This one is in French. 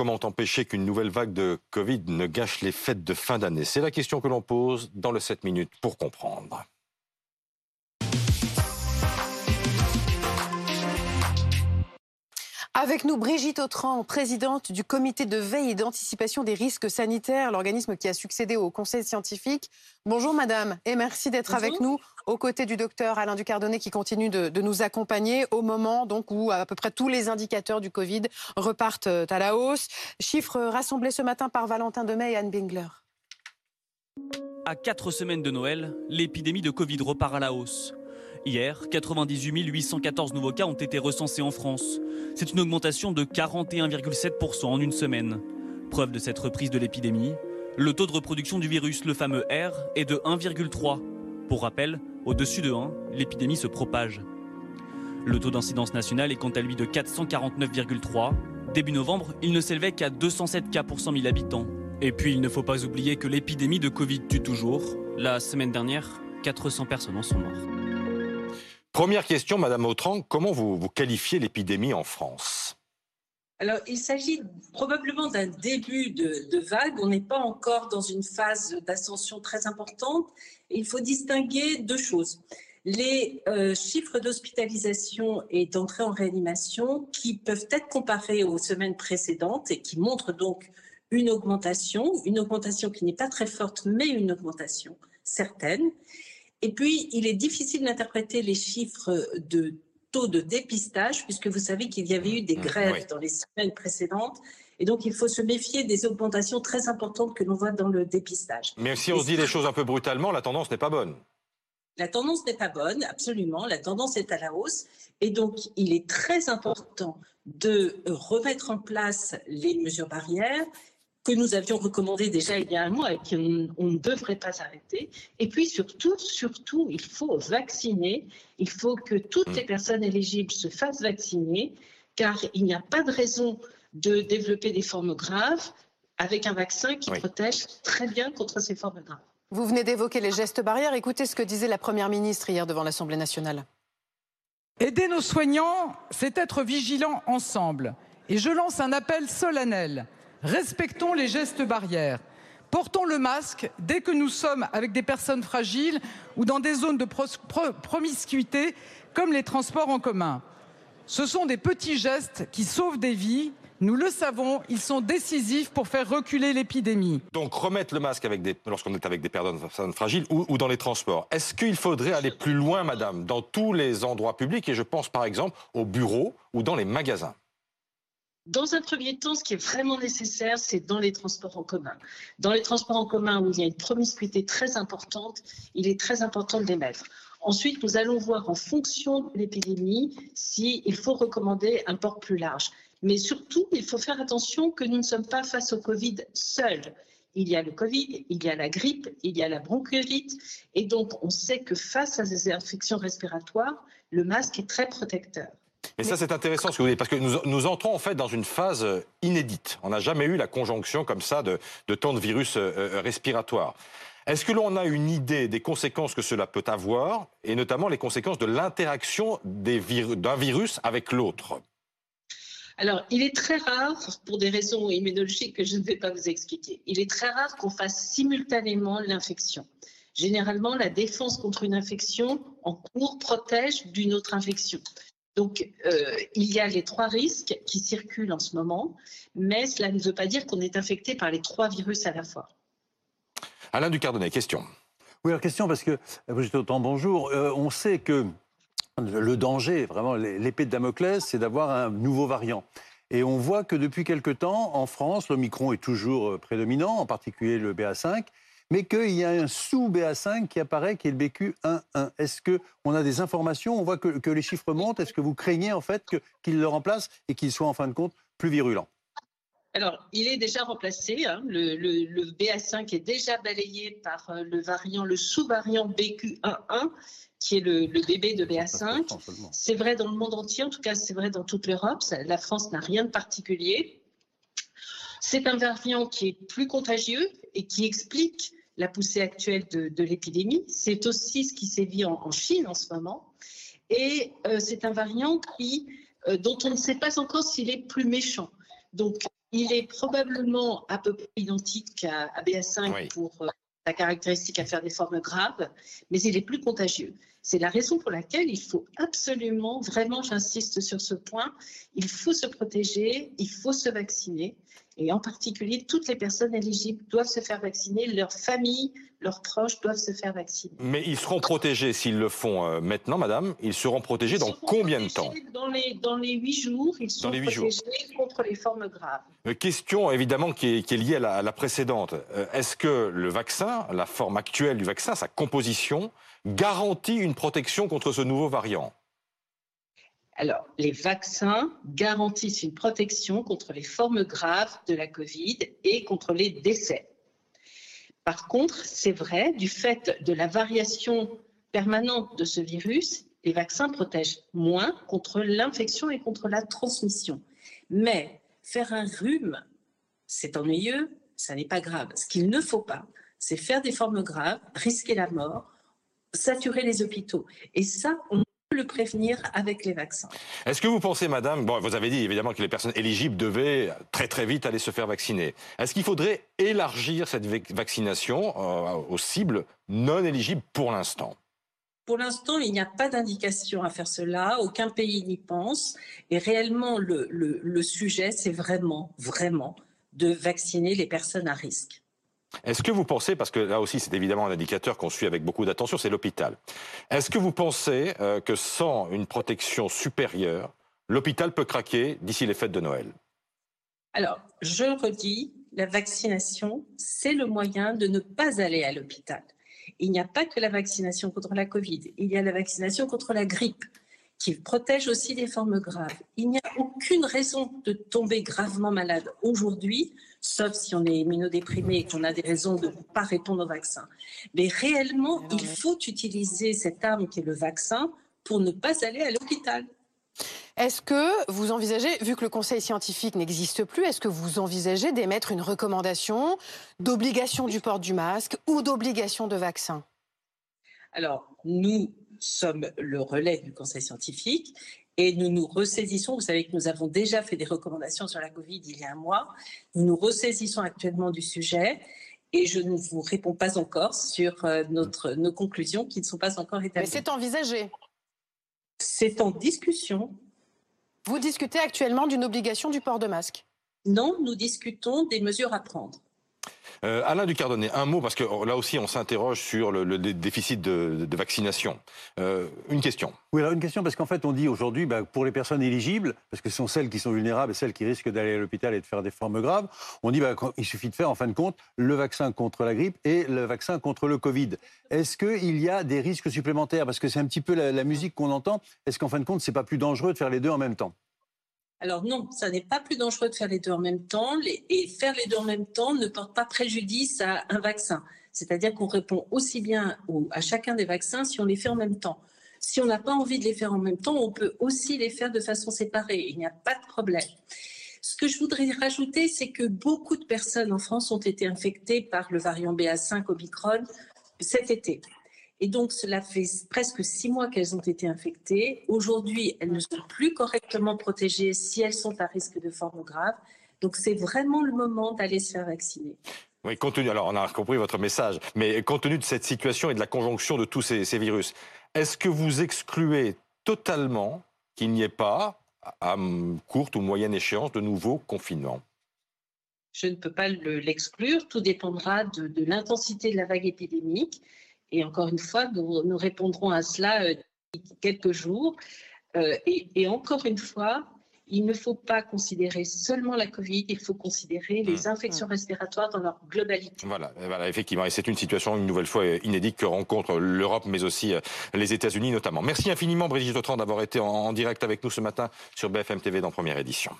comment empêcher qu'une nouvelle vague de Covid ne gâche les fêtes de fin d'année? C'est la question que l'on pose dans le 7 minutes pour comprendre. Avec nous, Brigitte Autran, présidente du comité de veille et d'anticipation des risques sanitaires, l'organisme qui a succédé au conseil scientifique. Bonjour madame, et merci d'être avec nous aux côtés du docteur Alain Ducardonnet qui continue de, nous accompagner au moment donc, où à peu près tous les indicateurs du Covid repartent à la hausse. Chiffres rassemblés ce matin par Valentin Demey et Anne Bingler. À quatre semaines de Noël, l'épidémie de Covid repart à la hausse. Hier, 98 814 nouveaux cas ont été recensés en France. C'est une augmentation de 41,7% en une semaine. Preuve de cette reprise de l'épidémie, le taux de reproduction du virus, le fameux R, est de 1,3. Pour rappel, au-dessus de 1, l'épidémie se propage. Le taux d'incidence nationale est quant à lui de 449,3. Début novembre, il ne s'élevait qu'à 207 cas pour 100 000 habitants. Et puis, il ne faut pas oublier que l'épidémie de Covid tue toujours. La semaine dernière, 400 personnes en sont mortes. Première question, Madame Autran, comment vous, vous qualifiez l'épidémie en France? Alors, il s'agit probablement d'un début de, vague. On n'est pas encore dans une phase d'ascension très importante. il faut distinguer deux choses. Les euh, chiffres d'hospitalisation et d'entrée en réanimation qui peuvent être comparés aux semaines précédentes et qui montrent donc une augmentation, une augmentation qui n'est pas très forte, mais une augmentation certaine. Et puis, il est difficile d'interpréter les chiffres de taux de dépistage, puisque vous savez qu'il y avait eu des mmh, grèves dans les semaines précédentes. Et donc, il faut se méfier des augmentations très importantes que l'on voit dans le dépistage. Mais si on se dit les choses un peu brutalement, la tendance n'est pas bonne. La tendance n'est pas bonne, absolument. La tendance est à la hausse. Et donc, il est très important de remettre en place les mesures barrières que nous avions recommandé déjà il y a un mois et qu'on ne devrait pas arrêter. Et puis surtout, surtout, il faut vacciner. Il faut que toutes les personnes éligibles se fassent vacciner, car il n'y a pas de raison de développer des formes graves avec un vaccin qui protège très bien contre ces formes graves. Vous venez d'évoquer les gestes barrières. Écoutez ce que disait la Première ministre hier devant l'Assemblée nationale. Aider nos soignants, c'est être vigilants ensemble. Et je lance un appel solennel Respectons les gestes barrières. Portons le masque dès que nous sommes avec des personnes fragiles ou dans des zones de promiscuité comme les transports en commun. Ce sont des petits gestes qui sauvent des vies. Nous le savons, ils sont décisifs pour faire reculer l'épidémie. Donc remettre le masque lorsqu'on est avec des personnes fragiles ou, ou dans les transports. Est-ce qu'il faudrait aller plus loin, madame, dans tous les endroits publics Et je pense par exemple aux bureaux ou dans les magasins? Dans un premier temps, ce qui est vraiment nécessaire, c'est dans les transports en commun. Dans les transports en commun où il y a une promiscuité très importante, il est très important de les mettre. Ensuite, nous allons voir en fonction de l'épidémie s'il faut recommander un port plus large. Mais surtout, il faut faire attention que nous ne sommes pas face au Covid seuls. Il y a le Covid, il y a la grippe, il y a la bronchiolite. Et donc, on sait que face à ces infections respiratoires, le masque est très protecteur. Mais ça, c'est intéressant ce que vous dites, parce que nous, entrons en fait dans une phase euh, inédite. On n'a jamais eu la conjonction comme ça de, de tant de virus euh, euh, respiratoires. Est-ce que l'on a une idée des conséquences que cela peut avoir, et notamment les conséquences de l'interaction d'un virus avec l'autre? Alors, il est très rare, pour des raisons immunologiques que je ne vais pas vous expliquer, il est très rare qu'on fasse simultanément l'infection. Généralement, la défense contre une infection en cours protège d'une autre infection. Donc, euh, il y a les trois risques qui circulent en ce moment, mais cela ne veut pas dire qu'on est infecté par les trois virus à la fois. Alain Ducardonnet, question. Oui, alors question parce que, vous autant bonjour, euh, on sait que le danger, vraiment l'épée de Damoclès, c'est d'avoir un nouveau variant. Et on voit que depuis quelque temps, en France, l'Omicron est toujours euh, prédominant, en particulier le BA5 mais qu'il y a un sous-BA5 qui apparaît, qui est le BQ11. Est-ce qu'on a des informations On voit que, les chiffres montent. Est-ce que vous craignez en fait qu'il le remplace et qu'il soit en fin de compte plus virulent alors, il est déjà remplacé. Hein. Le, BA5 est déjà balayé par euh, le variant, le sous-variant BQ11, qui est le, bébé de BA5. C'est vrai dans le monde entier, en tout cas, c'est vrai dans toute l'Europe. La France n'a rien de particulier. C'est un variant qui est plus contagieux et qui explique la poussée actuelle de, l'épidémie. C'est aussi ce qui sévit en, en, Chine en ce moment. Et euh, c'est un variant qui, euh, dont on ne sait pas encore s'il est plus méchant. Donc, Il est probablement à peu près identique à, BA5 pour euh, la caractéristique à faire des formes graves, mais il est plus contagieux. C'est la raison pour laquelle il faut absolument, vraiment j'insiste sur ce point, il faut se protéger, il faut se vacciner. Et en particulier, toutes les personnes éligibles doivent se faire vacciner, leurs familles, leurs proches doivent se faire vacciner. Mais ils seront protégés s'ils le font euh, maintenant, madame Ils seront protégés dans combien de temps? dans les, dans les 8 jours, ils sont protégés contre les formes graves. Question évidemment qui est, liée à la, précédente. Euh, est-ce que le vaccin, la forme actuelle du vaccin, sa composition, garantit une protection contre ce nouveau variant? Alors, les vaccins garantissent une protection contre les formes graves de la Covid et contre les décès. Par contre, c'est vrai, du fait de la variation permanente de ce virus, les vaccins protègent moins contre l'infection et contre la transmission. Mais faire un rhume, c'est ennuyeux, ça n'est pas grave. Ce qu'il ne faut pas, c'est faire des formes graves, risquer la mort, saturer les hôpitaux. Et ça, on prévenir avec les vaccins. Est-ce que vous pensez, madame, bon, vous avez dit évidemment que les personnes éligibles devaient très très vite aller se faire vacciner. Est-ce qu'il faudrait élargir cette vaccination euh, aux cibles non éligibles pour l'instant? Pour l'instant, il n'y a pas d'indication à faire cela, aucun pays n'y pense. Et réellement, le, le sujet, c'est vraiment, vraiment de vacciner les personnes à risque. Est-ce que vous pensez, parce que là aussi c'est évidemment un indicateur qu'on suit avec beaucoup d'attention, c'est l'hôpital. Est-ce que vous pensez euh, que sans une protection supérieure, l'hôpital peut craquer d'ici les fêtes de Noël? Alors, je redis, la vaccination, c'est le moyen de ne pas aller à l'hôpital. Il n'y a pas que la vaccination contre la Covid, il y a la vaccination contre la grippe qui protège aussi des formes graves. Il n'y a aucune raison de tomber gravement malade aujourd'hui sauf si on est immunodéprimé et qu'on a des raisons de ne pas répondre au vaccin. Mais réellement, il faut utiliser cette arme qui est le vaccin pour ne pas aller à l'hôpital. Est-ce que vous envisagez, vu que le conseil scientifique n'existe plus, est-ce que vous envisagez d'émettre une recommandation d'obligation du port du masque ou d'obligation de vaccin? Alors, nous sommes le relais du conseil scientifique et nous nous ressaisissons. Vous savez que nous avons déjà fait des recommandations sur la Covid il y a un mois. Nous nous ressaisissons actuellement du sujet. Et je ne vous réponds pas encore sur euh, notre, nos conclusions qui ne sont pas encore établies. Mais c'est envisagé. C'est en discussion. Vous discutez actuellement d'une obligation du port de masque Non, nous discutons des mesures à prendre. Euh, Alain Ducardonnet, un mot, parce que là aussi on s'interroge sur le, déficit de, vaccination. Euh, une question. Oui, alors une question, parce qu'en fait on dit aujourd'hui, bah, pour les personnes éligibles, parce que ce sont celles qui sont vulnérables et celles qui risquent d'aller à l'hôpital et de faire des formes graves, on dit bah, qu'il suffit de faire en fin de compte le vaccin contre la grippe et le vaccin contre le Covid. Est-ce qu'il y a des risques supplémentaires? Parce que c'est un petit peu la, la musique qu'on entend. Est-ce qu'en fin de compte, c'est pas plus dangereux de faire les deux en même temps? Alors non, ça n'est pas plus dangereux de faire les deux en même temps. Et faire les deux en même temps ne porte pas préjudice à un vaccin. C'est-à-dire qu'on répond aussi bien à chacun des vaccins si on les fait en même temps. Si on n'a pas envie de les faire en même temps, on peut aussi les faire de façon séparée. Il n'y a pas de problème. Ce que je voudrais rajouter, c'est que beaucoup de personnes en France ont été infectées par le variant BA5 Omicron cet été. Et donc, cela fait presque six mois qu'elles ont été infectées. Aujourd'hui, elles ne sont plus correctement protégées si elles sont à risque de forme grave. Donc, c'est vraiment le moment d'aller se faire vacciner. Oui, compte tenu, alors on a compris votre message, mais compte tenu de cette situation et de la conjonction de tous ces, virus, est-ce que vous excluez totalement qu'il n'y ait pas, à courte ou moyenne échéance, de nouveaux confinements Je ne peux pas l'exclure. Tout dépendra de l'intensité de la vague épidémique. Et encore une fois, nous, répondrons à cela euh, quelques jours. Euh, et, encore une fois, il ne faut pas considérer seulement la Covid, il faut considérer les mmh. infections respiratoires dans leur globalité. Voilà, voilà effectivement. Et c'est une situation, une nouvelle fois, inédite que rencontre l'Europe, mais aussi euh, les États-Unis notamment. Merci infiniment, Brigitte Autran, d'avoir été en direct avec nous ce matin sur BFM TV dans Première Édition.